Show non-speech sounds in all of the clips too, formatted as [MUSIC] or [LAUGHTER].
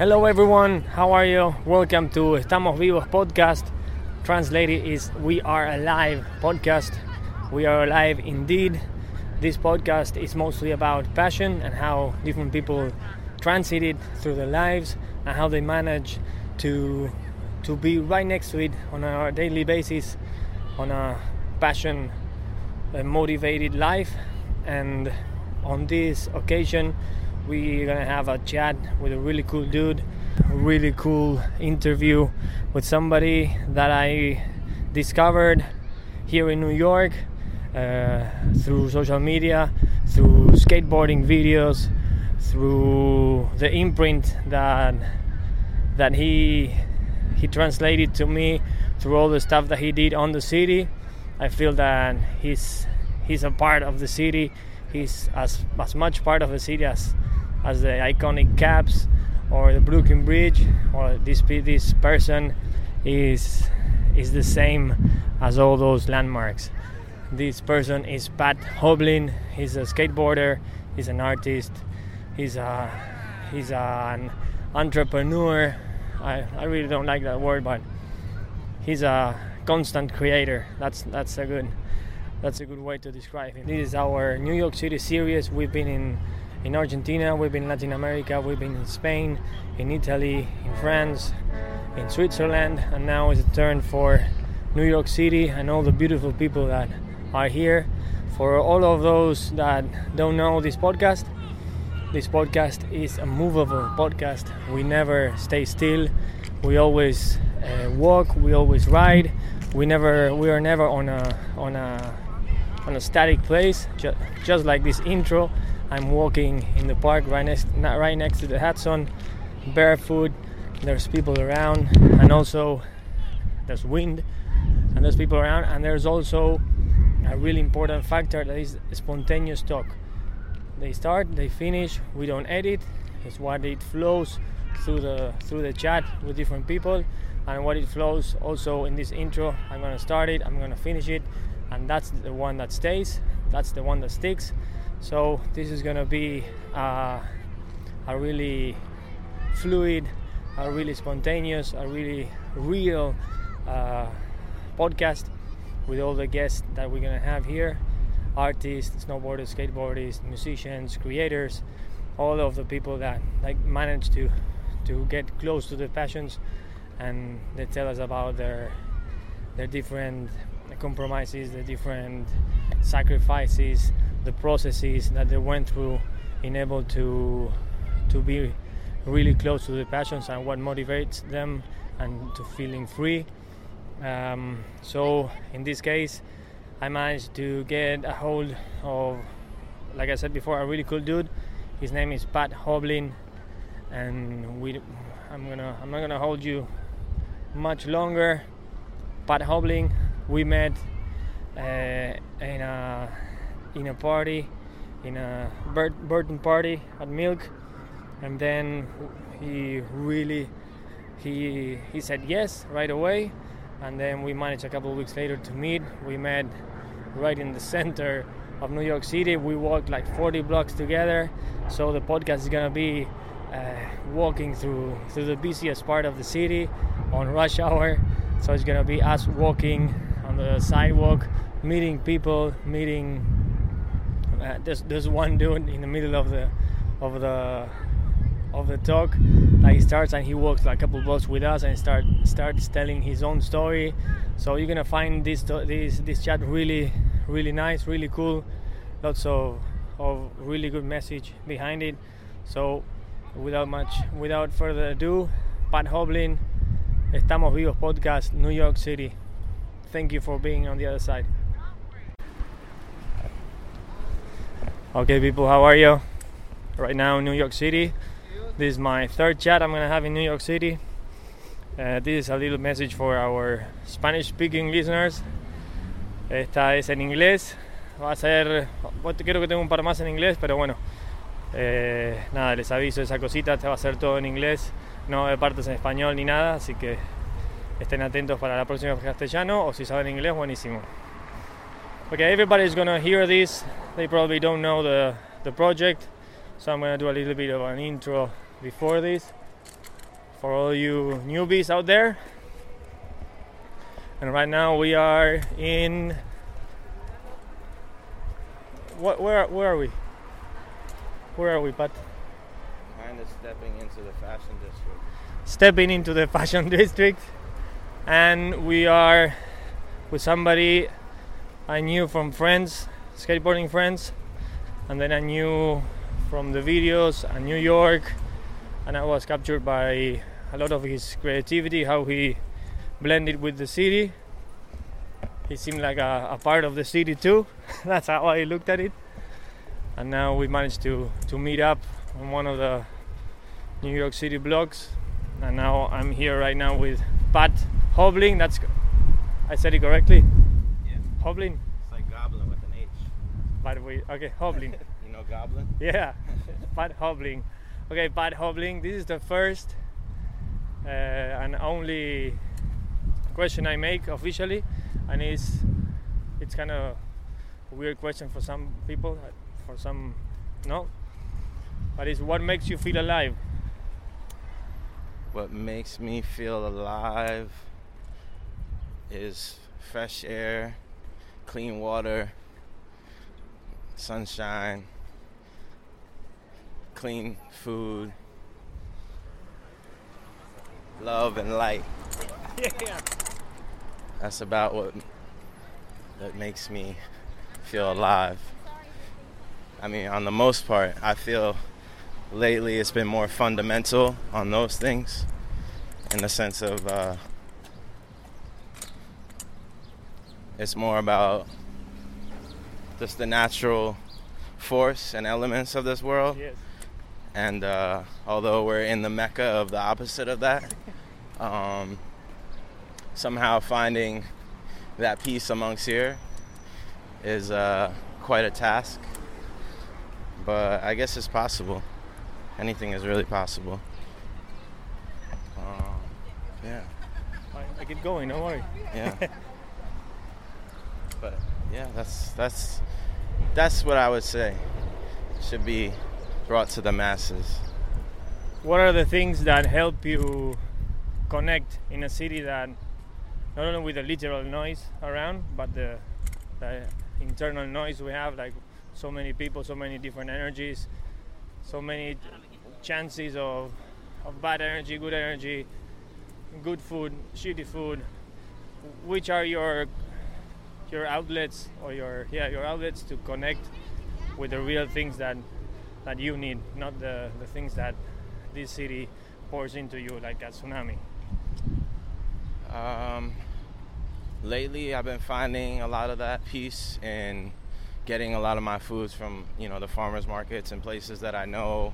Hello everyone, how are you? Welcome to Estamos Vivos podcast. Translated is We Are Alive podcast. We are alive indeed. This podcast is mostly about passion and how different people transit it through their lives and how they manage to to be right next to it on a daily basis on a passion motivated life and on this occasion we're gonna have a chat with a really cool dude a really cool interview with somebody that i discovered here in new york uh, through social media through skateboarding videos through the imprint that that he he translated to me through all the stuff that he did on the city. I feel that he's he's a part of the city. He's as as much part of the city as as the iconic caps or the Brooklyn Bridge or this this person is is the same as all those landmarks. This person is Pat Hoblin. He's a skateboarder. He's an artist. He's a he's an entrepreneur. I, I really don't like that word, but he's a constant creator. That's that's a good that's a good way to describe him. This is our New York City series. We've been in in Argentina, we've been in Latin America, we've been in Spain, in Italy, in France, in Switzerland, and now it's a turn for New York City and all the beautiful people that are here. For all of those that don't know this podcast, this podcast is a movable podcast. We never stay still. We always uh, walk. We always ride. We never. We are never on a on a on a static place. Just, just like this intro, I'm walking in the park right next right next to the Hudson, barefoot. There's people around, and also there's wind, and there's people around, and there's also a really important factor that is spontaneous talk. They start, they finish. We don't edit. It's what it flows through the through the chat with different people, and what it flows also in this intro. I'm gonna start it. I'm gonna finish it, and that's the one that stays. That's the one that sticks. So this is gonna be uh, a really fluid, a really spontaneous, a really real uh, podcast with all the guests that we're gonna have here. Artists, snowboarders, skateboarders, musicians, creators, all of the people that like manage to to get close to the passions and they tell us about their their different compromises, the different sacrifices, the processes that they went through in able to to be really close to the passions and what motivates them and to feeling free. Um, so in this case, I managed to get a hold of, like I said before, a really cool dude. His name is Pat Hoblin, and we, I'm gonna, I'm not gonna hold you much longer. Pat Hoblin, we met uh, in a in a party, in a Burton party at Milk, and then he really he he said yes right away and then we managed a couple of weeks later to meet. We met right in the center of New York City. We walked like 40 blocks together. So the podcast is gonna be uh, walking through through the busiest part of the city on rush hour. So it's gonna be us walking on the sidewalk, meeting people, meeting. Uh, there's there's one dude in the middle of the of the of the talk like he starts and he walks like a couple blocks with us and start starts telling his own story. So you're gonna find this this this chat really really nice really cool. Lots of of really good message behind it. So without much without further ado Pat Hoblin Estamos Vivos podcast New York City. Thank you for being on the other side okay people how are you right now in New York City this is my third chat I'm gonna have in New York City. Uh, this is a little message for our Spanish speaking listeners. Esta es en inglés. Va a ser. Creo que tengo un par más en inglés, pero bueno. Eh, nada, les aviso esa cosita. Te va a ser todo en inglés. No de partes en español ni nada. Así que estén atentos para la próxima en castellano. O si saben inglés, buenísimo. Okay, everybody's gonna hear this. They probably don't know the, the project. So I'm gonna do a little bit of an intro before this. for all you newbies out there. And right now we are in what where where are we? Where are we, Pat? Kind of stepping into the fashion district. Stepping into the [LAUGHS] fashion district and we are with somebody I knew from friends, skateboarding friends, and then I knew from the videos in New York, and I was captured by a lot of his creativity, how he blended with the city. He seemed like a, a part of the city too. [LAUGHS] That's how I looked at it. And now we managed to, to meet up on one of the New York City blocks. And now I'm here right now with Pat Hobling. That's I said it correctly. Yeah. Hoblin. It's like goblin with an H. But we okay, hobbling. [LAUGHS] You know goblin? yeah, [LAUGHS] Pat hobbling. Okay, Pat hobbling. This is the first uh, and only question I make officially, and it's it's kind of a weird question for some people, uh, for some no. But it's what makes you feel alive. What makes me feel alive is fresh air, clean water, sunshine, clean food, love and light. [LAUGHS] Yeah. That's about what that makes me feel alive. I mean, on the most part, I feel lately it's been more fundamental on those things in the sense of uh, it's more about just the natural force and elements of this world. Yes. And uh, although we're in the mecca of the opposite of that, [LAUGHS] um, somehow finding that peace amongst here is uh, quite a task. But I guess it's possible. Anything is really possible. Um, yeah, I, I get going. Don't worry. yeah. [LAUGHS] but yeah, that's that's that's what I would say should be brought to the masses. What are the things that help you connect in a city that not only with the literal noise around, but the, the internal noise we have, like so many people, so many different energies, so many chances of, of bad energy, good energy, good food, shitty food. Which are your your outlets or your yeah your outlets to connect with the real things that that you need, not the, the things that this city pours into you like a tsunami. Um, lately, I've been finding a lot of that peace in getting a lot of my foods from you know the farmers markets and places that I know.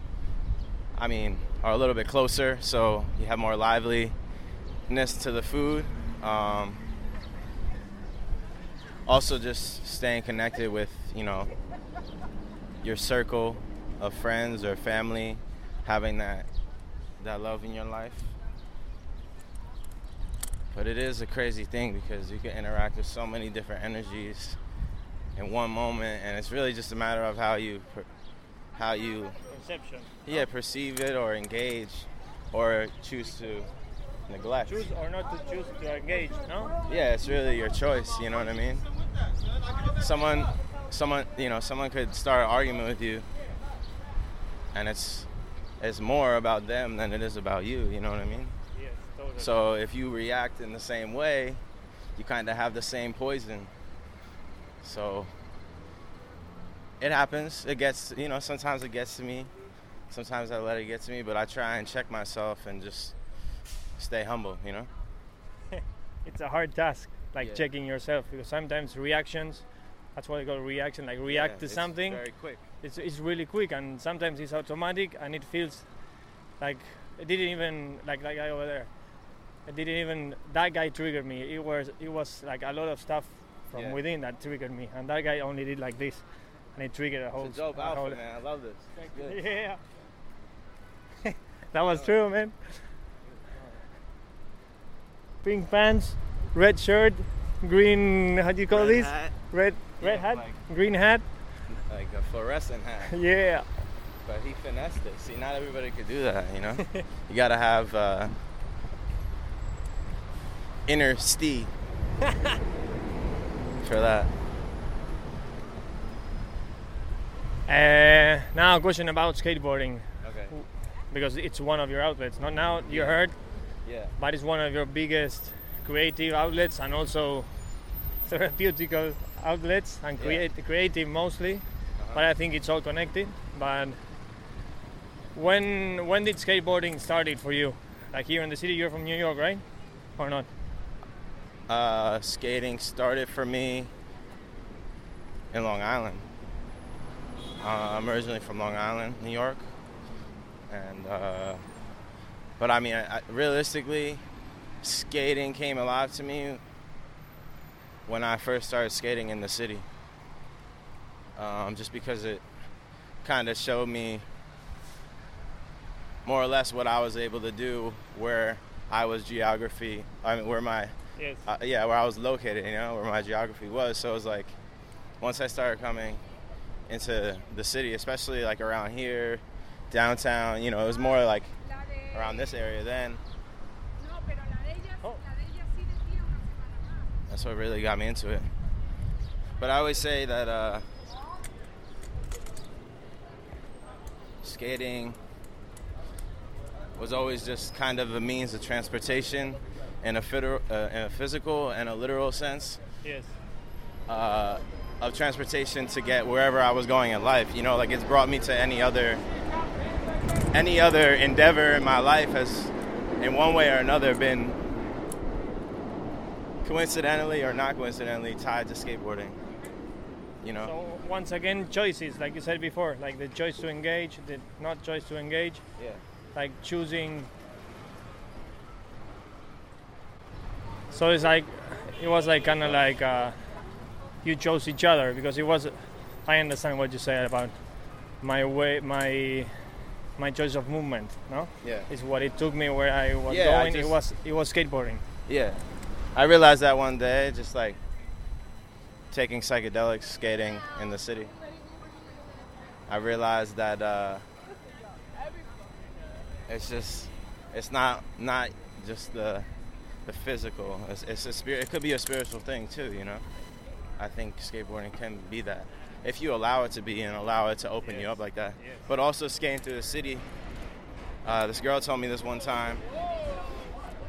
I mean, are a little bit closer, so you have more liveliness to the food. Um, also, just staying connected with you know your circle of friends or family, having that that love in your life. But it is a crazy thing because you can interact with so many different energies in one moment, and it's really just a matter of how you per- how you Conception. yeah perceive it or engage or choose to neglect. Choose or not to choose to engage, no? Yeah, it's really your choice. You know what I mean? Someone, someone, you know, someone could start an argument with you, and it's it's more about them than it is about you. You know what I mean? Yes, totally. So if you react in the same way, you kind of have the same poison. So it happens. It gets, you know, sometimes it gets to me. Sometimes I let it get to me, but I try and check myself and just stay humble, you know? [LAUGHS] it's a hard task, like Yeah. checking yourself, because sometimes reactions, that's what I call reaction, like react Yeah, to it's something, very quick. it's, it's really quick, and sometimes it's automatic, and it feels like it didn't even, like that guy over there, it didn't even, that guy triggered me. It was, it was like a lot of stuff from Yeah. within that triggered me, and that guy only did like this, and it triggered a whole. It's a dope outfit, man. I love this. It's good. [LAUGHS] Yeah. [LAUGHS] that was true, man. Pink pants, red shirt, green. How do you call Red this? hat, Red red Yeah, hat, like- green hat. like a fluorescent hat. [LAUGHS] Yeah. But he finessed it. See, not everybody could do that, you know? [LAUGHS] you gotta have uh, inner Steve [LAUGHS] for that. Uh, now, a question about skateboarding Okay. because it's one of your outlets. Not now you heard, Yeah. but it's one of your biggest creative outlets and also [LAUGHS] therapeutical outlets and Yeah. create, creative mostly. Uh-huh. But I think it's all connected. But when when did skateboarding started for you? Like here in the city, you're from New York, right? Or not? Uh, skating started for me in Long Island. Uh, I'm originally from Long Island, New York, and uh, but I mean, I, realistically, skating came alive to me when I first started skating in the city. Um, just because it kind of showed me more or less what I was able to do where I was geography. I mean, where my Yes. uh, yeah, where I was located, you know, where my geography was. So it was like, once I started coming into the city, especially like around here, downtown, you know, it was more like around this area then. No, pero la de ella, Oh. la de ella sí decía una semana más. That's what really got me into it. But I always say that uh, skating was always just kind of a means of transportation in a, fitter, uh, in a physical and a literal sense. Yes. uh, of transportation to get wherever I was going in life. You know, like it's brought me to any other any other endeavor in my life has, in one way or another, been coincidentally or not coincidentally tied to skateboarding. You know, So once again, choices, like you said before, like the choice to engage, the not choice to engage, yeah, like choosing. So it's like, it was like kind of like uh, you chose each other because it was. I understand what you said about my way, my my choice of movement. No, yeah, is what it took me where I was Yeah, I going. it was it was skateboarding. yeah. I realized that one day, just like taking psychedelics, skating in the city. I realized that uh, it's just it's not not just the the physical. It's, it's a spirit. It could be a spiritual thing too. You know, I think skateboarding can be that if you allow it to be and allow it to open you up like that. Yes. But also skating through the city. Uh, this girl told me this one time.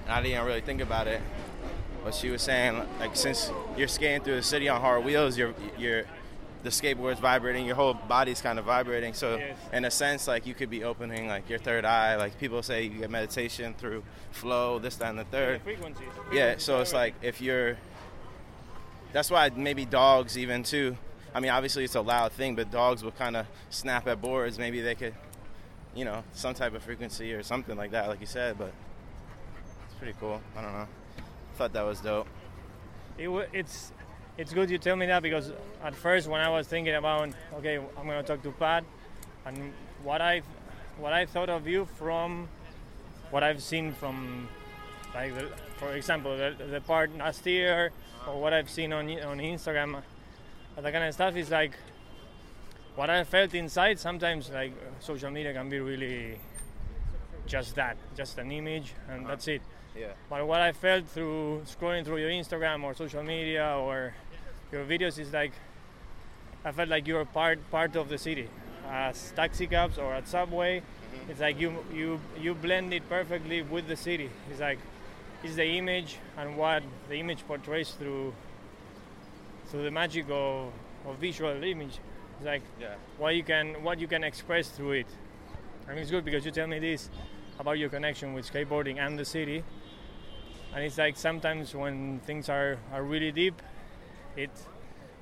and I didn't really think about it, but she was saying like since you're skating through the city on hard wheels, you're you're the skateboard's vibrating, your whole body's kind of vibrating. So Yes. in a sense, like you could be opening like your third eye. Like people say, you get meditation through flow, this, that, and the third. frequencies. Yeah, so it's like if you're. That's why maybe dogs even too. I mean, obviously it's a loud thing, but dogs will kind of snap at boards. Maybe they could, you know, some type of frequency or something like that, like you said. But it's pretty cool. I don't know. Thought that was dope. It, wa- it's it's good you tell me that because at first when I was thinking about okay I'm gonna talk to Pat and what I what I thought of you from what I've seen from like the, for example the, the part last year or what I've seen on on Instagram uh, that kind of stuff is like what I felt inside sometimes like social media can be really just that just an image and Uh-huh. that's it Yeah. but what I felt through scrolling through your Instagram or social media or your videos is like I felt like you're part part of the city. As taxi cabs or at subway, it's like you you you blend it perfectly with the city. It's like it's the image and what the image portrays through through the magic of, of visual image. It's like Yeah. what you can what you can express through it. And it's good because you tell me this about your connection with skateboarding and the city. And it's like sometimes when things are, are really deep, it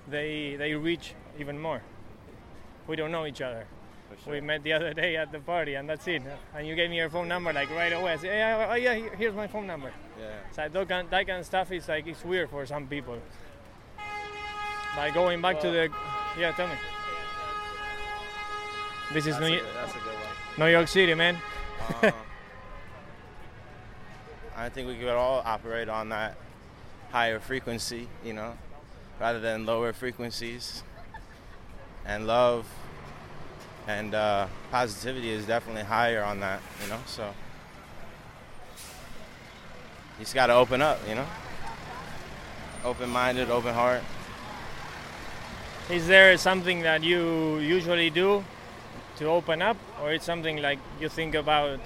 they they reach even more. We don't know each other. For We met the other day at the party, and that's it. And you gave me your phone number like right away. I said, oh, oh, yeah, here's my phone number. Yeah. So that kind, that kind of stuff is like it's weird for some people. By going back to the, yeah, tell me. This is New, a, a good. New York City, man. Uh, [LAUGHS] I think we could all operate on that higher frequency, you know, rather than lower frequencies. And love and uh, positivity is definitely higher on that. You know, so you just got to open up. You know, open-minded, open heart. Is there something that you usually do to open up, or it's something like you think about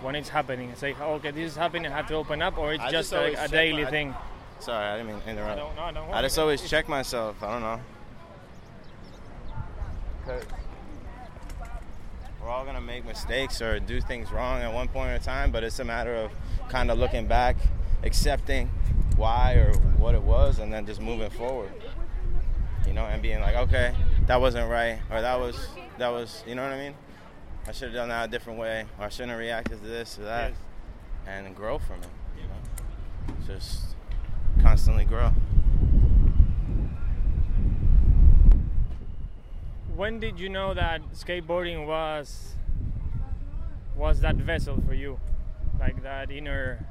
when it's happening? It's like, okay, this is happening, I have to open up, or it's I just, just always a, daily my- thing? Sorry, I didn't mean to I interrupt. don't, no, don't I just always It's- check myself. I don't know. 'Cause we're all gonna make mistakes or do things wrong at one point in time, but it's a matter of kind of looking back, accepting why or what it was, and then just moving forward. You know, and being like, okay, that wasn't right, or that was that was, you know what I mean? I should have done that a different way, or I shouldn't have reacted to this or that, Yes. and grow from it. You know, just constantly grow. When did you know that skateboarding was was that vessel for you, like that inner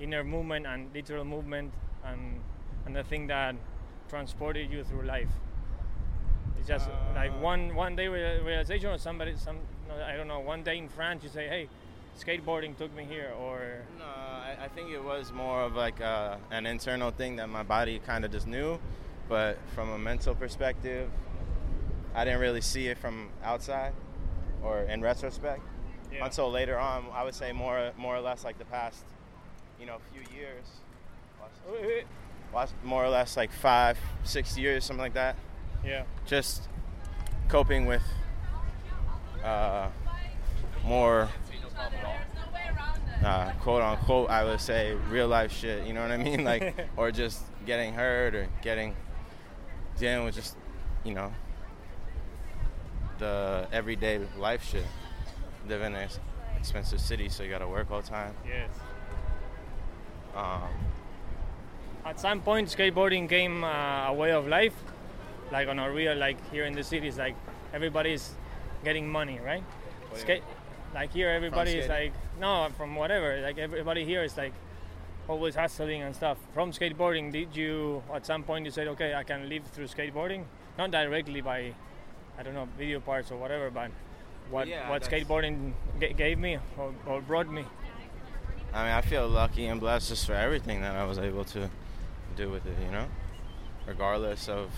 inner movement and literal movement, and and the thing that transported you through life? It's just like Uh, one one day realization, or somebody some I don't know. One day in France, you say, "Hey, skateboarding took me here," or No, I, I think it was more of like uh, an internal thing that my body kind of just knew, but from a mental perspective, I didn't really see it from outside or in retrospect Yeah. until later on. I would say more, more or less like the past, you know, few years, Wait, wait. Last- more or less like five, six years, something like that. yeah, Just coping with uh, more uh, quote unquote, I would say real life shit. You know what I mean? [LAUGHS] Like, or just getting hurt or getting dealing with just, you know, the everyday life shit. Live in an expensive city, so you gotta work all the time. yes. Um, At some point, skateboarding came uh, a way of life, like on a real, like here in the cities, like everybody's getting money, right? You Skate, like here, everybody is like, no, from whatever. Like everybody here is like always hustling and stuff. From skateboarding, did you at some point you said, okay, I can live through skateboarding, not directly by, I don't know, video parts or whatever, but what Yeah, what skateboarding g- gave me or, or brought me. I mean, I feel lucky and blessed just for everything that I was able to do with it, you know? Regardless of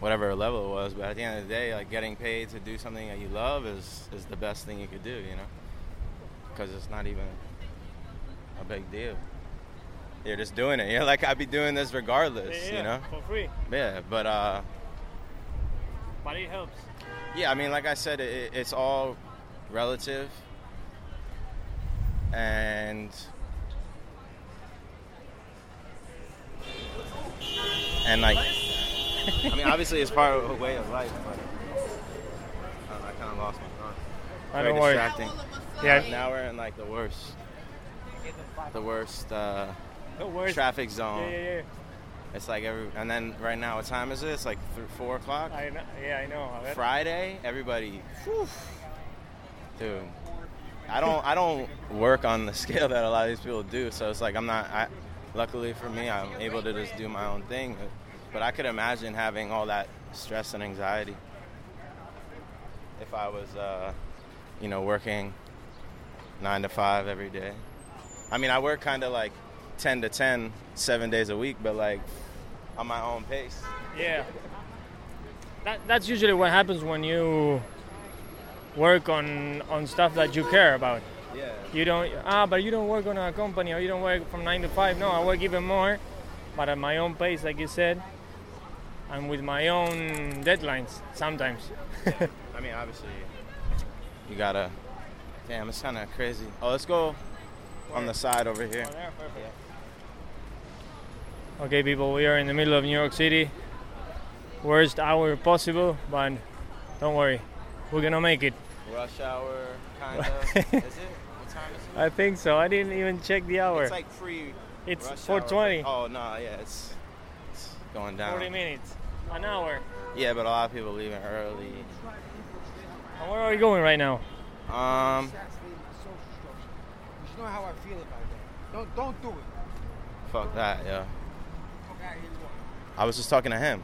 whatever level it was. But at the end of the day, like getting paid to do something that you love is, is the best thing you could do, you know? Because it's not even a big deal. You're just doing it. [LAUGHS] You're like, I'd be doing this regardless, Yeah, you know? for free, Yeah, but uh, but it helps. yeah, I mean, like I said, it, it's all relative, and and like, I mean, obviously, it's part of a way of life, but I, don't I kind of lost my thought. I Very don't worry. distracting. Yeah, Now we're in like the worst, the worst uh, the worst. traffic zone. Yeah, yeah, yeah. It's like every, and then right now, what time is it? It's like th- four o'clock. I know, yeah, I know. Friday, everybody, whew, dude. I don't, I don't work on the [LAUGHS] scale that a lot of these people do. So it's like I'm not. I, luckily for me, I'm able to just do my own thing. But I could imagine having all that stress and anxiety if I was, uh, you know, working nine to five every day. I mean, I work kind of like ten to 10, seven days a week, but like on my own pace. Yeah. That, that's usually what happens when you work on on stuff that you care about. Yeah. You don't ah, but you don't work on a company or you don't work from nine to five. No, I work even more, but at my own pace, like you said, and with my own deadlines sometimes. [LAUGHS] I mean, obviously, you gotta. Damn, it's kind of crazy. Oh, let's go on the side over here. Okay, people, we are in the middle of New York City. Worst hour possible, but don't worry, we're gonna make it. Rush hour, kind of. [LAUGHS] is it? What time is it? I think so. I didn't even check the hour. It's like free. It's 4:20. hour. Oh no, yeah, it's going down. 40 minutes, an hour. Yeah, but a lot of people leaving early. And where are we going right now? Um, You know how I feel about that. Don't don't do it. fuck that, yeah. Okay, here you go. I was just talking to him.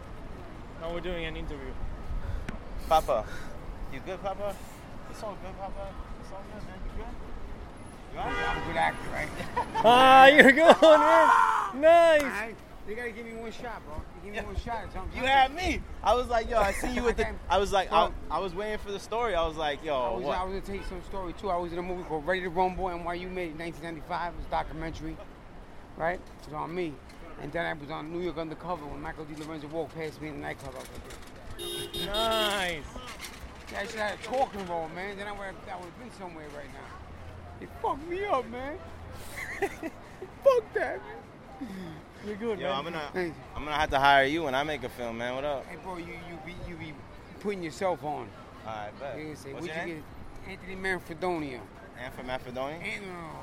No, we're doing an interview. Papa. You good, Papa? It's all good, Papa. It's all good, man. You good? You all right? I'm a good actor, right? Ah, you're good, man. [LAUGHS] Nice. They gotta give me one shot, bro. They give me one shot something. [LAUGHS] You had me. I was like, yo, I see you with the. [LAUGHS] I was like, I, I was waiting for the story. I was like, I yo, was, what? I was gonna tell you some story too. I was in a movie called Ready to Rumble you made it in 1995. It was a documentary, right? It was on me. And then I was on New York Undercover when Michael DeLorenzo walked past me in the nightclub. I was like. Nice. Yeah, I should have had a talking role, man. Then I would have, I would have been somewhere right now. They fucked me up, man. [LAUGHS] Fuck that, man. You're good, Yo, man. I'm gonna, Thanks. I'm gonna have to hire you when I make a film, man. What up? Hey, bro, you you be you be putting yourself on. All right, bet. They say, What's your you name? get? Anthony Manfredonia. And from Macedonia? And, uh,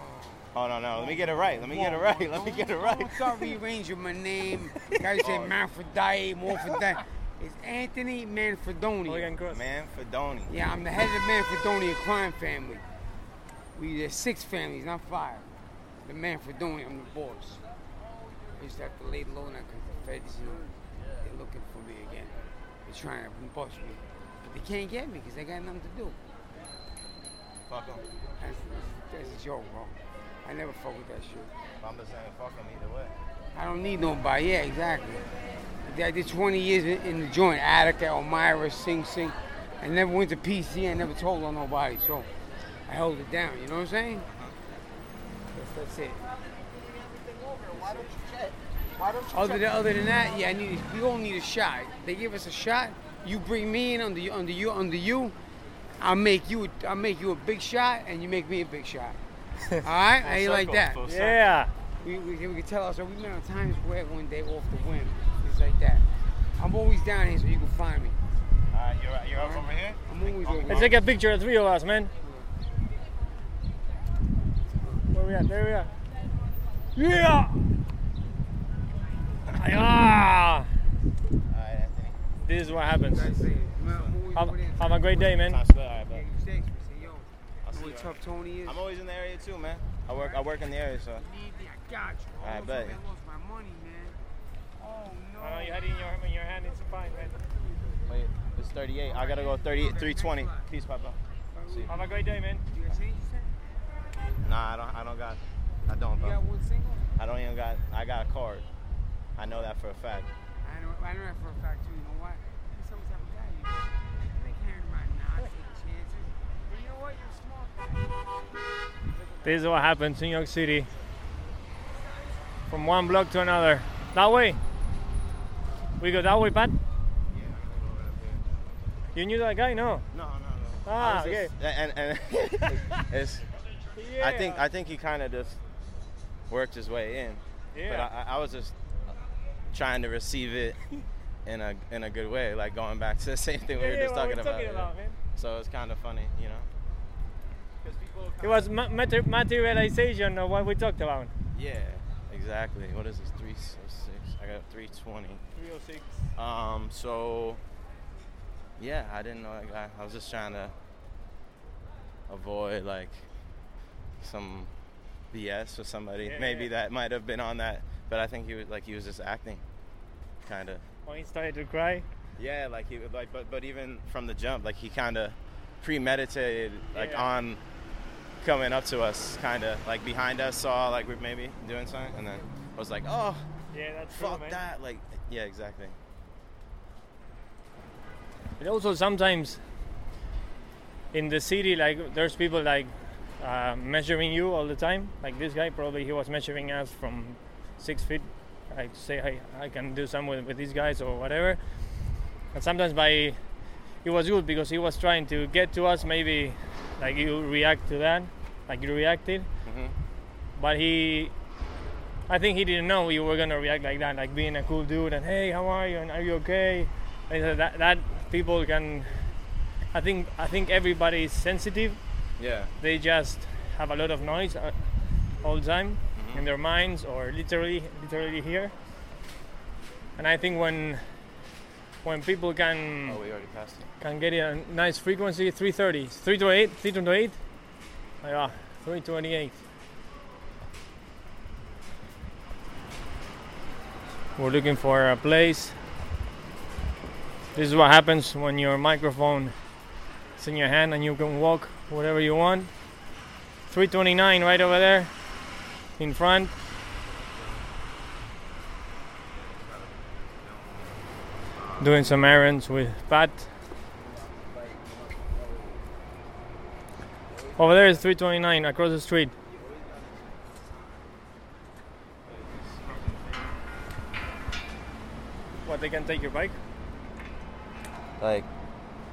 Oh no, no. Let me oh, get it right. Let me get it right. Let me get it right. Don't start rearranging my name. [LAUGHS] Guys say Manfredite, Morphodite. It's Anthony Manfredonia. Morgan Cross. Manfredoni. Yeah, I'm the head of the Manfredonia crime family. We there's six families, not five. The Manfredonia, I'm the boss. I used to have to lay low now because the feds, you know, they're looking for me again. They're trying to bust me. But they can't get me because they got nothing to do. Fuck him. That's, that's, that's a joke, bro. I never fuck with that shit. I'm just saying, fuck him either way. I don't need nobody. Yeah, exactly. I did 20 years in, the joint, Attica, Elmira, Sing Sing. I never went to PC. I never told on nobody, so I held it down. You know what I'm saying? Uh-huh. That's, that's it. Other than, other than that, yeah, I need. We all need a shot. They give us a shot. You bring me in under you, under you, under you. I'll make you. I'll make you a big shot, and you make me a big shot. [LAUGHS] All right? I ain't like that. Yeah. We, we, can- we can tell ourselves we met on Times Square one day off the whim. It's like that. I'm always down here so you can find me. All right, you're, you're up over here? I'm always over Let's take a picture of three of us, man. Where we at? There we are. Yeah. Ah. All right, Anthony. This is what happens. That's it. Man, I'm Have, have a great day, man. Times Square, all right, Yeah, bet. you text me, say, yo, I'll you see know you. what tough Tony is? I'm always in the area too, man. I work, I work in the area, so. I got you. All right, bet. I lost my money, man. Oh, no. Oh, you had it in your, in your hand. It's fine, man. Wait, it's 38. I gotta go 38, 320. Peace, Papa. See. Have a great day, man. You got change. Nah, I don't, I don't got, I don't, You bro. got one single? I don't even got, I got a card. I know that for a fact. I know, I know that for a fact, too. You know why? You're some type of guy. You you ain't carrying my not chances. But you know what? You're a smart guy. This is what happens in New York City. From one block to another. That way. We go that way, Pat. Yeah, I go a little bit up there. You knew that guy? No. No, no, no. Ah, I was just- And, and [LAUGHS] it's, I think, I think he kind of just worked his way in. But Yeah. I, I was just trying to receive it [LAUGHS] in a in a good way, like going back to the same thing we were yeah, just talking we're about. talking yeah. about, man. So it's kind of funny, you know. 'Cause people It was mater- materialization of what we talked about. Yeah, exactly. What is this? Three six. I got three twenty. 306. Um. So. Yeah, I didn't know that guy. I was just trying to avoid like some BS with somebody. Yeah, Maybe yeah. that might have been on that, but I think he was like he was just acting, kind of. When he started to cry. Yeah, like he would like, but but even from the jump, like he kind of premeditated, like Yeah. on coming up to us, kind of like behind us, saw like we're maybe doing something, and then was like, oh, Yeah, that's true, fuck man. that, like yeah, exactly. But also sometimes in the city, like there's people like uh, measuring you all the time. Like this guy, probably he was measuring us from six feet. I say, hey, I can do some with, with these guys or whatever. And sometimes by it was good because he was trying to get to us. Maybe like you react to that, like you reacted. hmm But he, I think he didn't know you were gonna react like that, like being a cool dude and hey, how are you and are you okay? And that that people can. I think I think everybody is sensitive. Yeah, They just have a lot of noise uh, all the time in their minds or literally literally here. And I think when when people can oh, we already passed it. can get a nice frequency 330 328 328 yeah 328 we're looking for a place This is what happens when your microphone is in your hand and you can walk whatever you want. 329 right over there in front. Doing some errands with Pat. Over there is 329 across the street. What, they can take your bike? Like,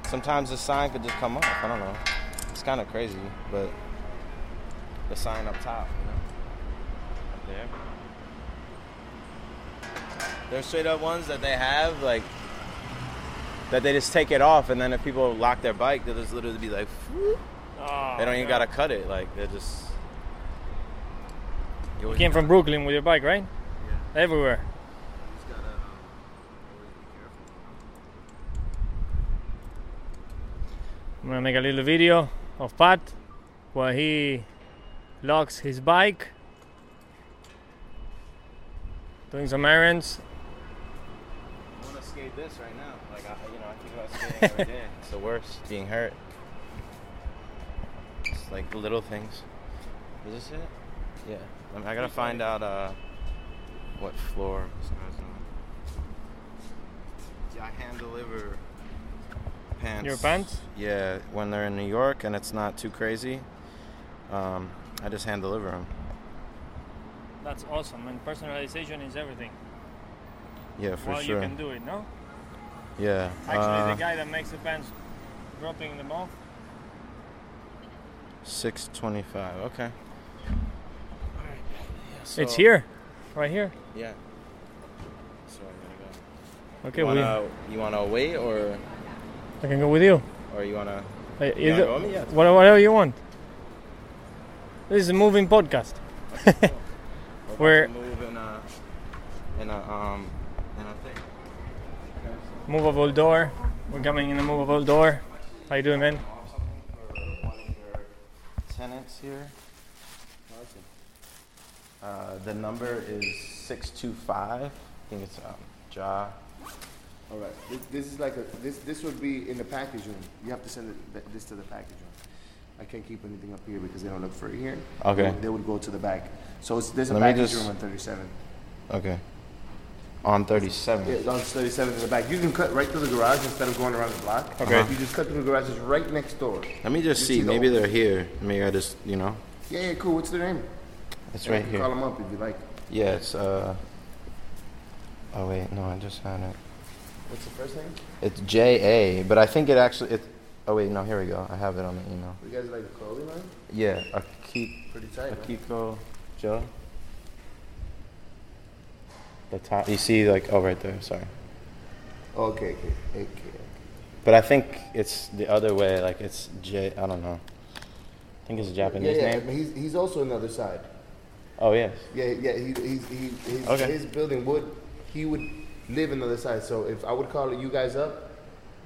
sometimes the sign could just come off. I don't know. It's kind of crazy, but the sign up top, there. There's straight up ones that they have, like, that they just take it off, and then if people lock their bike, they'll just literally be like, "Whoop." Oh, they don't even gotta cut it. Like, they're just. You came from Brooklyn with your bike, right? Yeah. Everywhere. Just gotta um, always be careful. I'm gonna make a little video of Pat while he locks his bike, doing some errands. I want to skate this right now. Like, I, you know, I think about skating every day. [LAUGHS] It's the worst, being hurt. It's like the little things. Is this it? Yeah. I, mean, I gotta find out uh, what floor this guy's on. Yeah, I hand deliver pants. Your pants? Yeah, when they're in New York and it's not too crazy, um, I just hand deliver them. That's awesome, and personalization is everything. Yeah, for well, sure. you can do it, no? Yeah. Actually, uh, the guy that makes the pants dropping them off. Six twenty-five. Okay. it's here, right here. Yeah. That's where I'm gonna go. Okay, you wanna, you wanna wait or I can go with you. or you wanna? Uh, You either- wanna go with me? Yeah. it's what- whatever you want. This is a moving podcast. [LAUGHS] We're about We're- to move in a in a um in a thing. Okay, Movable door. We're coming in a movable door. How you doing, man? something for one of your tenants here. Uh, the number is six two five. I think it's um, Ja. All right. This, this is like a this this would be in the package room. You have to send it, this to the package room. I can't keep anything up here because they don't look free here. Okay. They, would- they would go to the back. So it's, there's a Let me package just- room on 37. Okay. On thirty seven. Yeah, on 37 in the back. You can cut right through the garage instead of going around the block. Okay. You just cut through the garage. It's right next door. Let me just You see. see the Maybe old- they're here. Maybe I just you know. Yeah, yeah, cool. What's their name? It's Yeah, right you can here. Call them up if you like. Yeah, it's uh. Oh wait, no, I just found it. What's the first name? It's J A, but I think it actually it. Oh wait, no, here we go. I have it on the email. You guys like a clothing line? Yeah, Akiko, Pretty tight. Akiko Joe. The top, you see, like, oh, right there. Sorry, Okay, okay, okay. but I think it's the other way. Like, it's J. I don't know. I think it's a Japanese yeah, yeah. name. He's he's also another side. Oh yes. Yeah, yeah. He, he's, he, his, Okay. his building would he would live in the other side. So if I would call you guys up,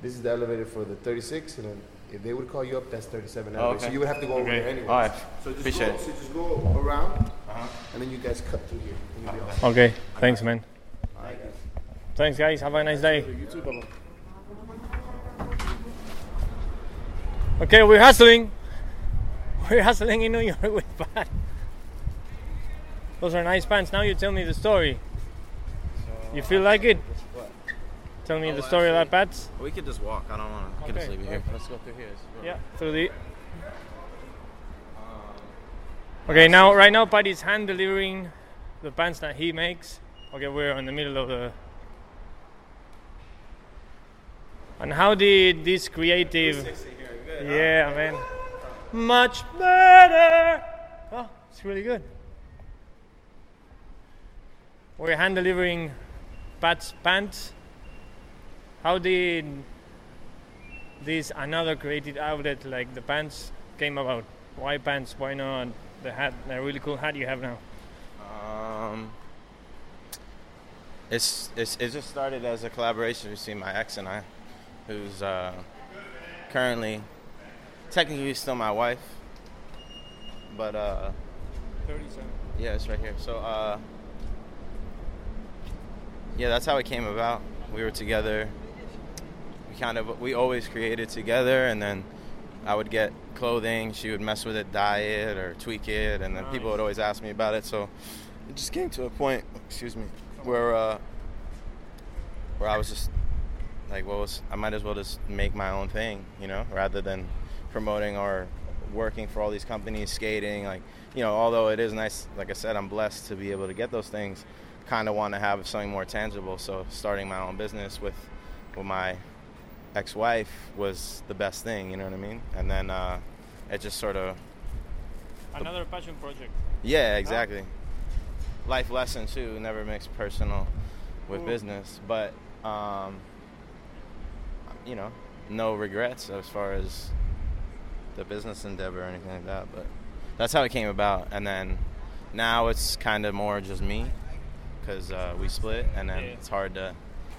this is the elevator for the 36, and then if they would call you up, that's 37 Oh, elevator. So you would have to go over Okay. there anyway. All right. So just Appreciate go, it. So just go around, Uh-huh. and then you guys cut through here. And you'll be all Okay, thanks, man. right. Thanks, guys. Have a nice day. You too, Pablo. Okay, we're hustling. We're hustling in New York [LAUGHS] with Pat. Those are nice pants. Now you tell me the story. You feel like it? What? Tell me Oh, the story of that actually- pants. We could just walk. I don't want to. We can Okay, just leave it here. Let's go through here. Yeah, through the. Um, okay, now right now Pat is hand delivering the pants that he makes. Okay, we're in the middle of the. And how did this creative? Yeah, man. Much better. Oh, it's really good. We're hand delivering Pat's pants. How did this another creative outlet like the pants came about? Why pants? Why not the hat? The really cool hat you have now. Um, it's, it's it just started as a collaboration between my ex and I, who's uh, currently technically still my wife, but uh, Thirty-seven. yeah, it's right here. So uh, yeah, that's how it came about. We were together kind of we always created together, and then I would get clothing. She would mess with it, dye it or tweak it, and then people would always ask me about it. So it just came to a point, excuse me, where uh, where I was just like, well, I might as well just make my own thing, you know, rather than promoting or working for all these companies, skating. Like, you know, although it is nice, like I said, I'm blessed to be able to get those things. Kind of want to have something more tangible. So starting my own business with with my ex-wife was the best thing. You know what I mean? And then uh, it just sort of Another passion project. yeah, exactly. Life lesson too. Never mix personal with Ooh. business, but um, you know, no regrets as far as the business endeavor or anything like that. But that's how it came about, and then now it's kind of more just me because uh, we split, and then Yeah. it's hard to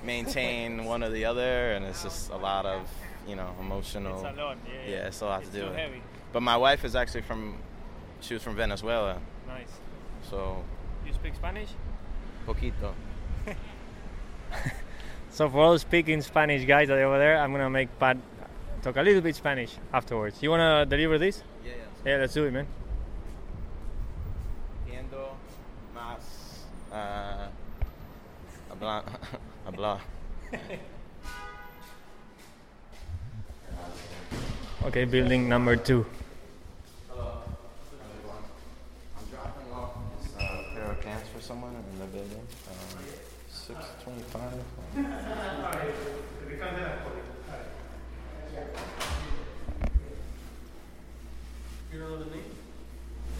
maintain one or the other, and it's just a lot of you know emotional. It's a lot. Yeah, Yeah, it's a lot it's to do too with. heavy. But my wife is actually from, she was from Venezuela, Nice. so You speak Spanish? poquito. [LAUGHS] So for all speaking Spanish guys that are over there, I'm gonna make Pat talk a little bit Spanish afterwards. You wanna deliver this? Yeah, Yeah, let's do it, man. Entiendo más uh, [LAUGHS] habla, habla. Okay, building number two. I'm dropping off this uh, pair of pants for someone in the building. Um, Six twenty-five.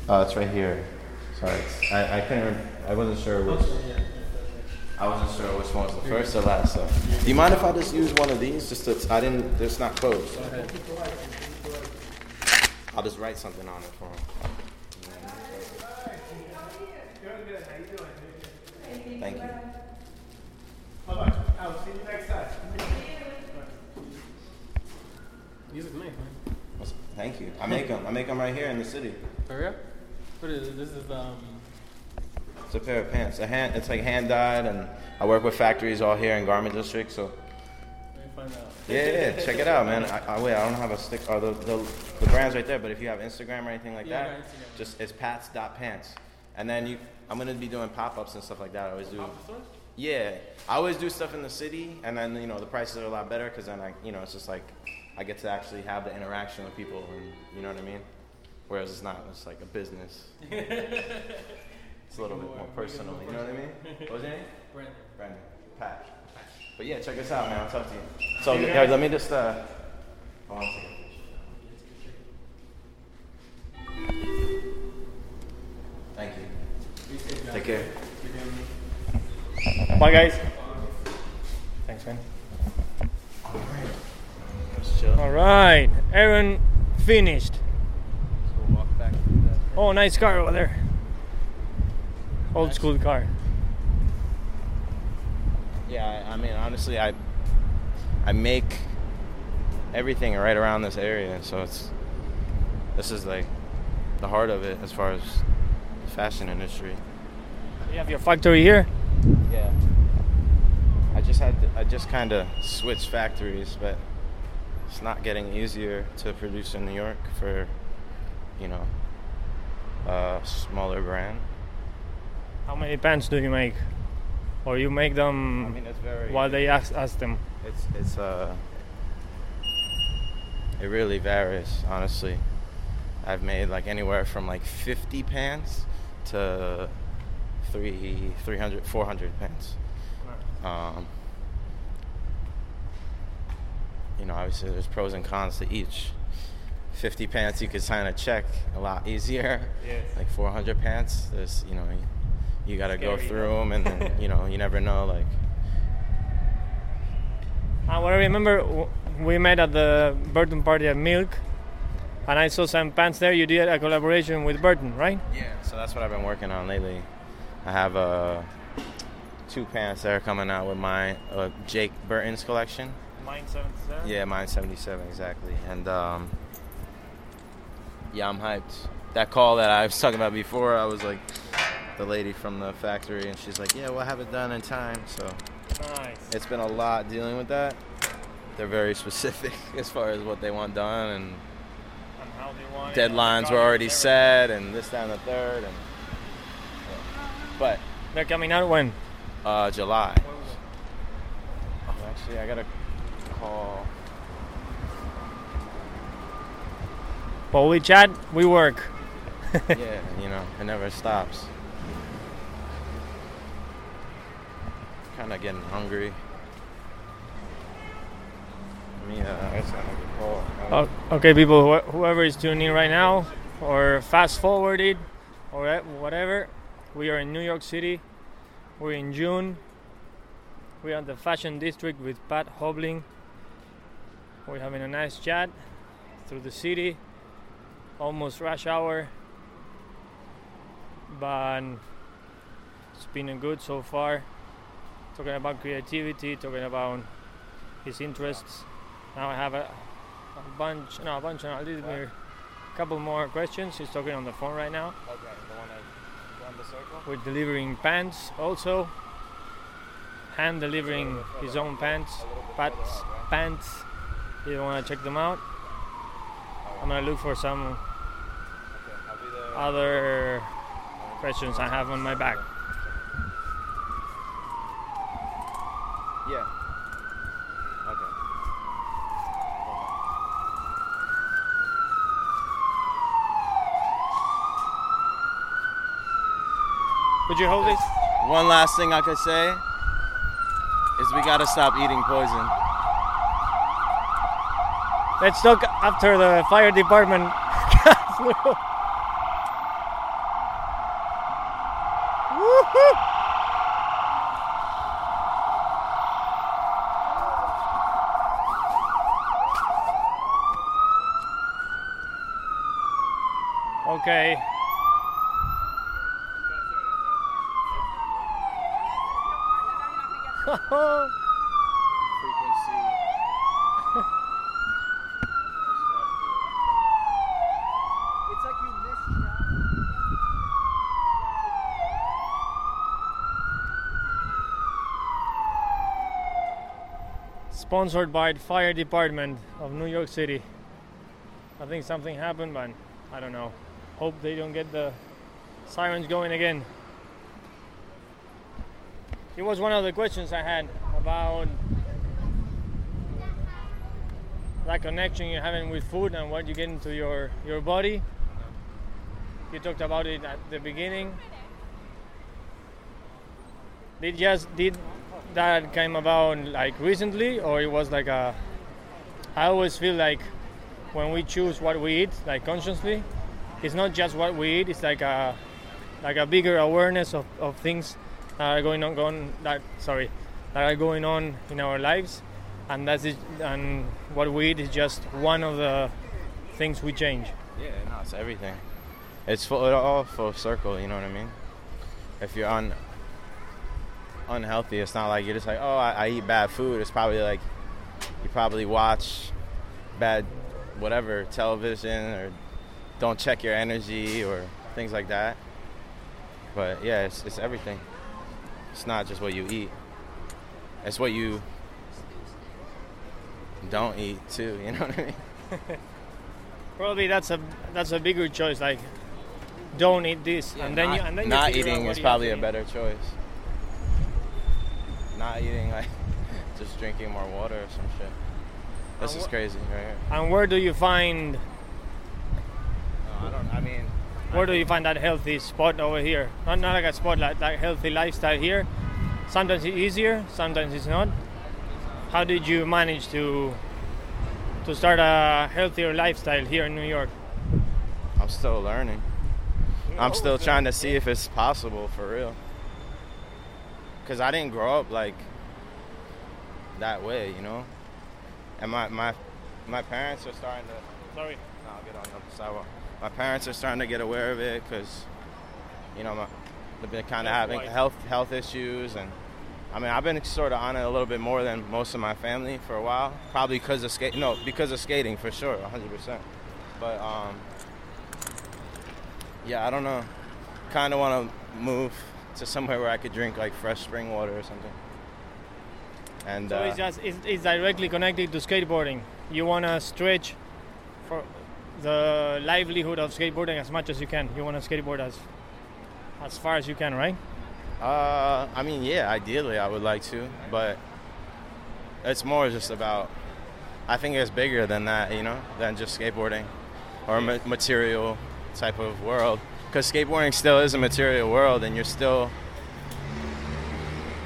Uh, it's right here. Sorry, I I couldn't. I wasn't sure which. I wasn't sure which one was the first or last. So, do you mind if I just use one of these? Just to, I didn't. It's not closed. I'll just write something on it for him. Thank you. Bye bye. I'll see you next time. Music nice, man. Thank you. I make them. I make them right here in the city. For real? What is it? This is um. It's a pair of pants. A hand. It's like hand dyed, and I work with factories all here in Garment District. So find out. yeah, yeah, check it out, man. I, I wait. I don't have a stick. Or the, the the brand's right there. But if you have Instagram or anything like Yeah, that, just it's Pats dot pants. And then you, I'm gonna be doing pop ups and stuff like that. I always do. Yeah, I always do stuff in the city, and then you know the prices are a lot better because then I, you know, it's just like I get to actually have the interaction with people, and you know what I mean. Whereas it's not, it's like a business. [LAUGHS] it's a little bit more- more make it personal. You know what I mean? What's your name? Brandon. Brandon. Pat. But yeah, check us out, man. I'll talk to you. So yeah, let me just. Uh, hold on a second. Thank you. Take care. Bye, guys. Thanks, man. Let's chill. All right, Aaron finished. So we'll walk back through that. Oh, nice car over there. Old school car. Yeah, I, I mean, honestly, I I make everything right around this area, so it's this is like the heart of it as far as the fashion industry. You have your factory here. Yeah. I just had to, I just kind of switched factories, but it's not getting easier to produce in New York for you know a smaller brand. How many pants do you make? Or you make them I mean, it's very while they ask, ask them? It's it's uh it really varies, honestly. I've made like anywhere from like 50 pants to three 300 400 pants. Um you know, obviously there's pros and cons to each. 50 pants you could sign a check a lot easier. Yes. Like 400 pants, there's, you know, you, got to go through them and then, you know, you never know like [LAUGHS] Uh, what I remember, we met at the Burton party at Milk, and I saw some pants there. You did a collaboration with Burton, right? Yeah, so that's what I've been working on lately. I have uh, two pants that are coming out with my uh, Jake Burton's collection. Mine 77. Yeah, mine 77 exactly. And um, yeah, I'm hyped. That call that I was talking about before, I was like the lady from the factory, and she's like, "Yeah, we'll have it done in time." So Nice. it's been a lot dealing with that, they're very [LAUGHS] specific as far as what they want done, and And how they want it, deadlines were already set, and this, that, and the third, and but They're coming out when? uh, July. Oh, actually, I gotta call. But we chat, we work. [LAUGHS] yeah, you know, it never stops. Kind of getting hungry. Me, uh. Oh, okay, people, wh- whoever is tuning in right now, or fast forwarded, or whatever, we are in New York City. We're in June. We're at the Fashion District with Pat Hoblin. We're having a nice chat through the city, almost rush hour, but it's been good so far. Talking about creativity, talking about his interests. Now I have a, a bunch, no, a bunch, no, a little bit, a couple more questions. He's talking on the phone right now. Okay, the one run the circle. We're delivering pants also. Hand delivering his own pants, Pat's pants. If you want to check them out, I'm gonna look for some other questions I have on my back. Yeah. Okay. Would you hold this? One last thing I could say is we gotta stop eating poison. Let's talk after the fire department. [LAUGHS] Woohoo! Okay. Frequency. It's like you missed traffic. Sponsored by the fire department of New York City. I think something happened, but I don't know. Hope they don't get the sirens going again. It was one of the questions I had about that connection you're having with food and what you get into your, your body. You talked about it at the beginning. Did just did that came about like recently or it was like a I always feel like when we choose what we eat like consciously it's not just what we eat it's like a like a bigger awareness of, of things that are going on going that sorry that are going on in our lives and that's it and what we eat is just one of the things we change Yeah, no, it's everything. It's full, it all full circle. You know what I mean? If you're un, unhealthy, it's not like you're just like, oh, I, I eat bad food. It's probably like you probably watch bad, whatever, television or don't check your energy or things like that. But yeah, it's, it's everything. It's not just what you eat. It's what you don't eat too. You know what I mean? [LAUGHS] probably that's a that's a bigger choice like don't eat this and then not, you and then you not figure eating what is you probably a better choice. Not eating, like [LAUGHS] just drinking more water or some shit. This And is crazy right here. and where do you find No, I don't. I mean, where do you find that healthy spot over here not, not like a spot like that healthy lifestyle here sometimes it's easier sometimes it's not how did you manage to to start a healthier lifestyle here in new york I'm still learning. I'm oh, still trying to see if it's possible for real. Cause I didn't grow up like that way, you know. And my my my parents are starting to sorry No, I'll get on the other sidewalk. My parents are starting to get aware of it because, you know, my, they've been kind of having health health issues, and I mean, I've been sort of on it a little bit more than most of my family for a while. Probably because of skate, no, because of skating for sure, 100. percent But um, yeah, I don't know. Kind of want to move to somewhere where I could drink like fresh spring water or something. And So uh, it's just it's, it's directly connected to skateboarding. You want to stretch for the livelihood of skateboarding as much as you can. You want to skateboard as as far as you can, right? Uh, I mean, yeah, ideally I would like to, but it's more just about. I think it's bigger than that, you know, than just skateboarding or ma- material type of world. Because skateboarding still is a material world, and you're still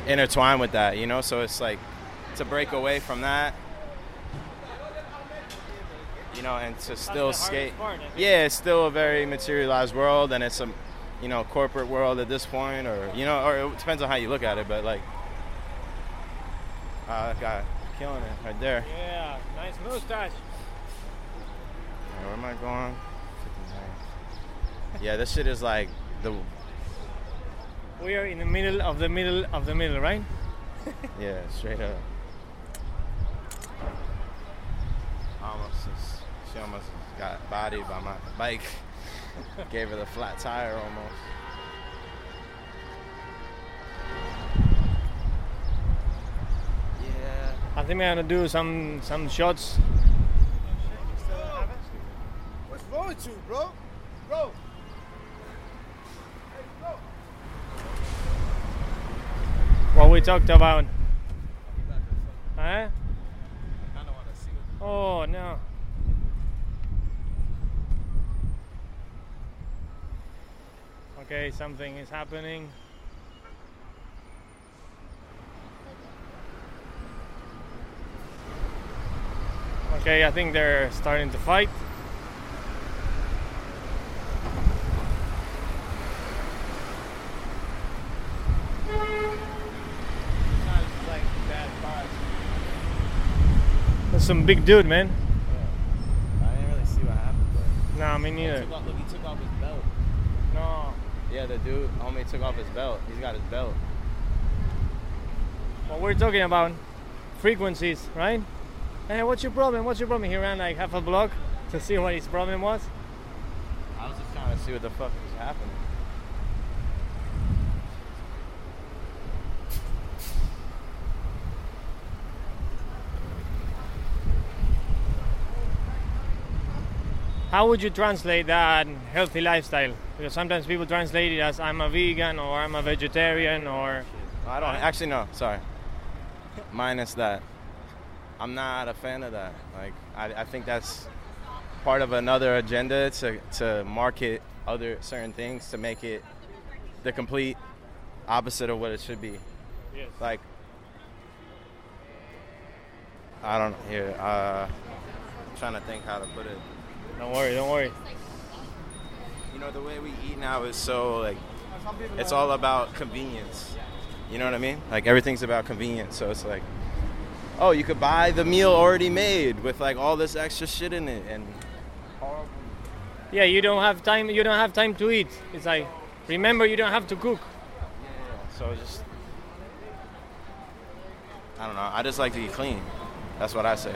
intertwined with that, you know. So it's like to break away from that, you know, and to still skate. part, Yeah, it's still a very materialized world, and it's a, you know, corporate world at this point, or you know, or it depends on how you look at it. But like, uh, that guy killing it right there. Yeah, nice mustache. Where am I going? 59. Yeah, this shit is like the We are in the middle of the middle of the middle, right? [LAUGHS] yeah, straight up. Almost, is- she almost got bodied by my bike. [LAUGHS] Gave her the flat tire almost. Yeah. I think I'm gonna do some some shots. What's wrong with you, bro? Bro. We talked about. Huh? Oh no. Okay, something is happening. Okay, I think they're starting to fight. That's some big dude, man. I didn't really see what happened, but. Nah, me neither. Took off, look, he took off his belt. No. Yeah, the dude, homie took off his belt. He's got his belt. Well, we're talking about frequencies, right? Hey, what's your problem? What's your problem? He ran like half a block to see what his problem was. I was just trying to see what the fuck was happening. How would you translate that healthy lifestyle? Because sometimes people translate it as I'm a vegan or I'm a vegetarian or I don't actually no, sorry. Minus that. I'm not a fan of that. Like I, I think that's part of another agenda to, to market other certain things to make it the complete opposite of what it should be. yes. Like I don't here, uh I'm trying to think how to put it. Don't worry, don't worry. You know, the way we eat now is so like it's all about convenience. You know what I mean? Like everything's about convenience. So it's like, oh, you could buy the meal already made with like all this extra shit in it, and Yeah, you don't have time. You don't have time to eat. It's like remember you don't have to cook. so just I don't know. I just like to eat clean. That's what I say.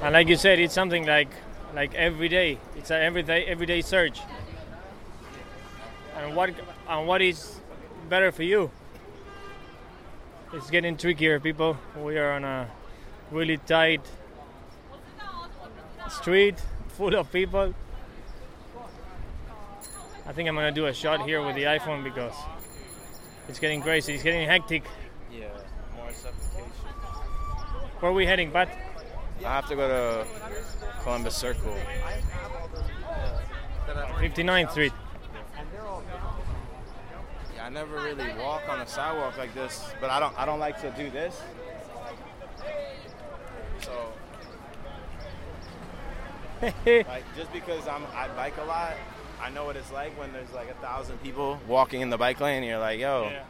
And like you said, it's something like like every day. It's an everyday everyday search. And what and what is better for you? It's getting trickier, people. We are on a really tight street full of people. I think I'm gonna do a shot here with the iPhone because it's getting crazy. It's getting hectic. Yeah, more suffocation. Where are we heading, Pat? I have to go to Columbus Circle. 59th Street. Yeah, I never really walk on a sidewalk like this, but I don't. I don't like to do this. So, [LAUGHS] like, just because I'm I bike a lot, I know what it's like when there's like a thousand people walking in the bike lane. You're like, yo, Yeah.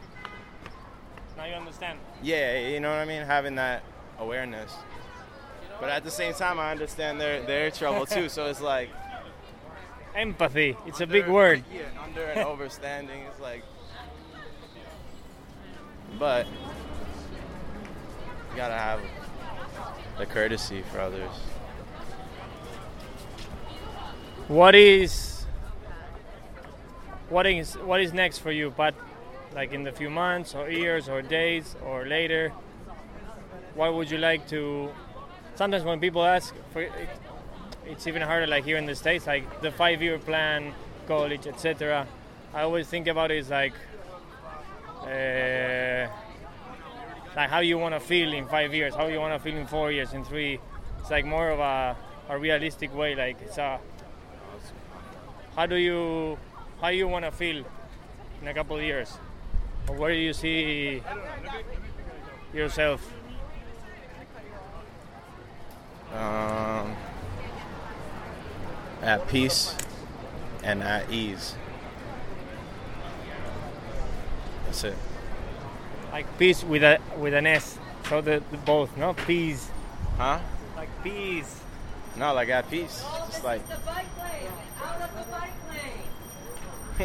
Now you understand. yeah, you know what I mean? Having that awareness. But at the same time, I understand their their trouble too. So it's like Empathy. It's a big word. [LAUGHS] Yeah, under and overstanding. It's like, but you gotta have the courtesy for others. What is what is what is next for you, But like in the few months or years or days or later? What would you like to? Sometimes when people ask, for, it, it's even harder. Like here in the states, like the five-year plan, college, etc. I always think about it as like, uh, like how you want to feel in five years, how you want to feel in four years, in three. It's like more of a, a realistic way. Like it's a, how do you, how you want to feel in a couple of years, or where do you see yourself? Um, at peace and at ease. That's it. Like peace with a with an S, so the, the both, no peace, Huh? like peace. No, like at peace. Just like The bike lane. Out of the bike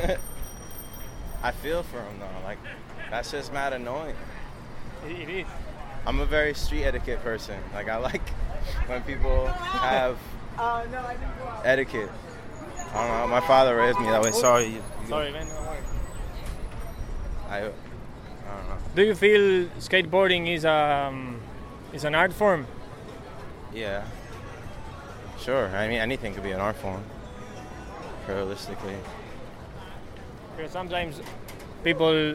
lane. [LAUGHS] I feel for him though. Like that's just mad annoying. It, it is. I'm a very street etiquette person. Like I like when people have Uh, no, I didn't go out. etiquette. I don't know. My father raised me that way. Sorry. You, you. Sorry, man. no worries. I, I don't know. Do you feel skateboarding is um is an art form? Yeah. Sure. I mean, anything could be an art form. Realistically. Because sometimes people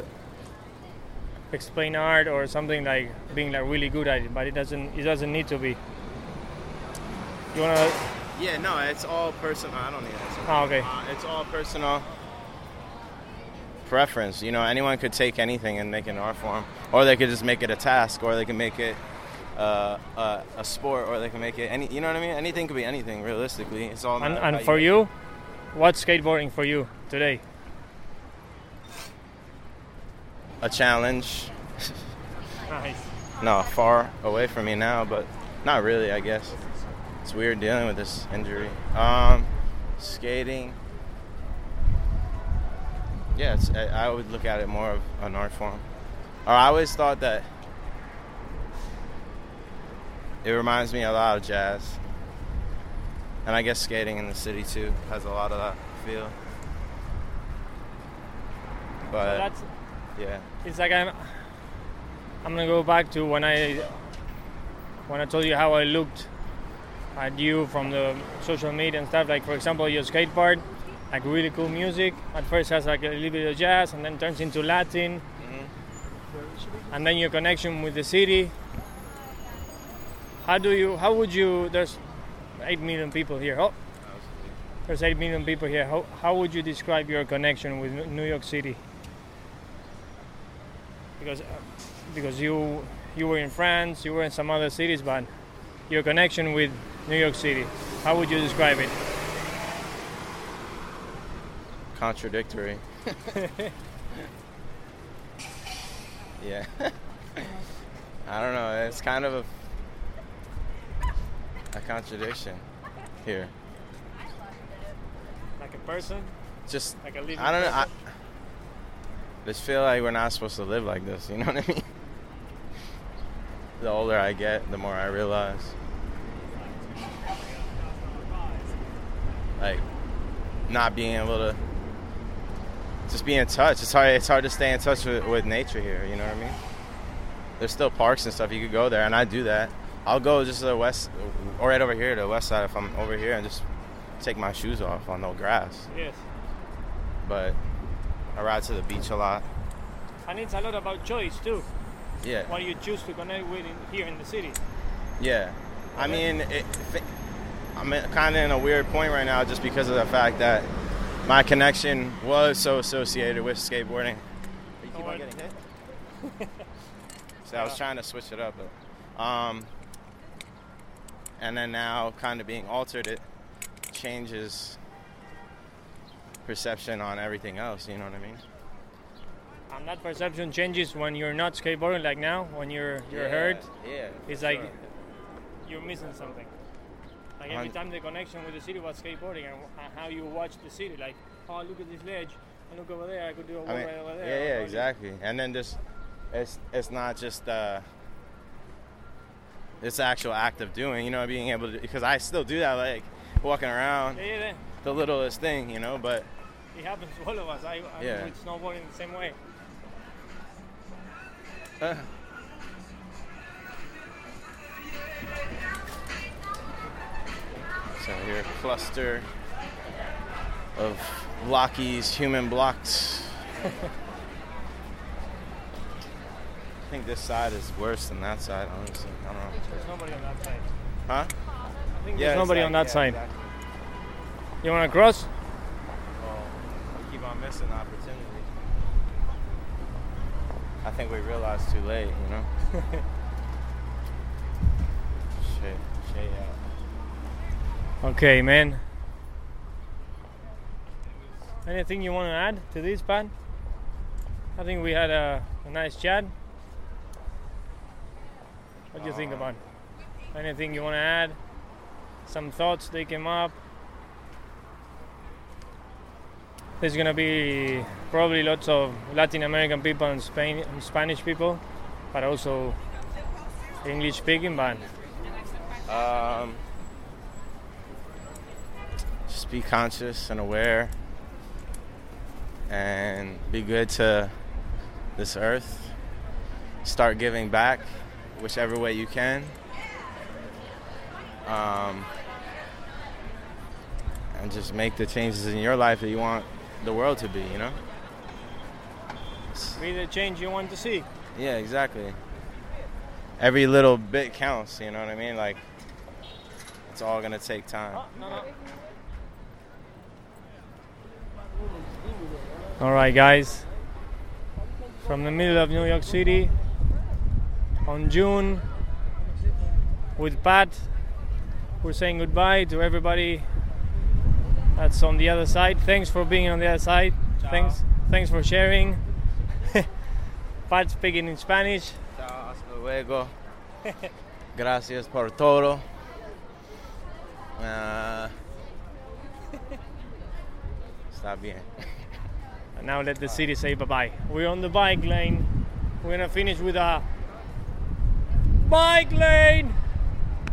explain art or something like being like really good at it, but it doesn't it doesn't need to be. You wanna? Yeah. No. It's all personal. I don't need that. Oh, okay. Uh, it's all personal preference. You know, anyone could take anything and make it an art form, or they could just make it a task, or they can make it uh, a, a sport, or they can make it any. You know what I mean? Anything could be anything. Realistically, it's all. And, and for make you, what's skateboarding for you today? a challenge. [LAUGHS] Nice. No, far away from me now, but not really. I guess it's weird dealing with this injury. Um, skating. Yeah, I, I would look at it more of an art form. Or I always thought that it reminds me a lot of jazz, and I guess skating in the city too has a lot of that feel. So But that's yeah, it's like I'm I'm gonna go back to when I when I told you how I looked at you from the social media and stuff. Like for example, your skate part, like really cool music. At first has like a little bit of jazz, and then turns into Latin, and then your connection with the city. How do you? How would you? There's eight million people here. Oh, there's eight million people here. How how would you describe your connection with New York City? because uh, because you you were in France, you were in some other cities, but your connection with New York City, how would you describe it? contradictory. [LAUGHS] yeah. [LAUGHS] I don't know. It's kind of a, a contradiction here. Like a person, Just like a living I don't know. I just feel like we're not supposed to live like this. You know what I mean? [LAUGHS] The older I get, the more I realize. Like not being able to just be in touch. It's hard. It's hard to stay in touch with, with nature here. You know what I mean? There's still parks and stuff. You could go there, and I do that. I'll go just to the west, or right over here to the west side if I'm over here, and just take my shoes off on no grass. yes. But I ride to the beach a lot. And it's a lot about choice too. Yeah. What you choose to connect with in, here in the city. Yeah, I mean, it, I'm kind of in a weird point right now just because of the fact that my connection was so associated with skateboarding. You keep on getting hit. [LAUGHS] so I was trying to switch it up, but um, and then now kind of being altered, it changes perception on everything else. You know what I mean? And that perception changes when you're not skateboarding, like now, when you're you're hurt. Yeah. It's like sure. you're missing something. Like every time the connection with the city was skateboarding and how you watch the city, like, oh look at this ledge, and look over there, I could do a walk I mean, right over there. yeah, or- exactly. And then just it's it's not just uh, this actual act of doing, you know, being able to because I still do that, like walking around, Yeah, yeah, yeah. the littlest thing, you know. But It happens to all of us. I, I'm Yeah. with snowboarding the same way. So here, cluster of blockies, human blocks. I think this side is worse than that side, honestly. I don't know. There's nobody on that side. Huh? I think there's nobody on that exactly, side. yeah, exactly. You want to cross? Well, we keep on missing opportunity. I think we realized too late, you know? [LAUGHS] shit, shit, yeah. Okay, man. Anything you want to add to this, Pat? I think we had a, a nice chat. What do you think about? it? Anything you want to add? Some thoughts that came up? There's gonna be probably lots of Latin American people and Spain and Spanish people, but also English speaking. But Um, just be conscious and aware and be good to this earth. Start giving back whichever way you can. Um, and just make the changes in your life that you want the world to be, you know? be the change you want to see. Yeah, exactly. Every little bit counts, you know what I mean? Like, it's all gonna take time. All right, guys. From the middle of New York City on June with Pat, we're saying goodbye to everybody that's on the other side. Thanks for being on the other side. Thanks, thanks for sharing. [LAUGHS] Pat speaking in Spanish. Chao, hasta luego. [LAUGHS] Gracias por todo. Ah, [LAUGHS] está bien. And now let the city say bye bye. We're on the bike lane. We're gonna finish with a bike lane.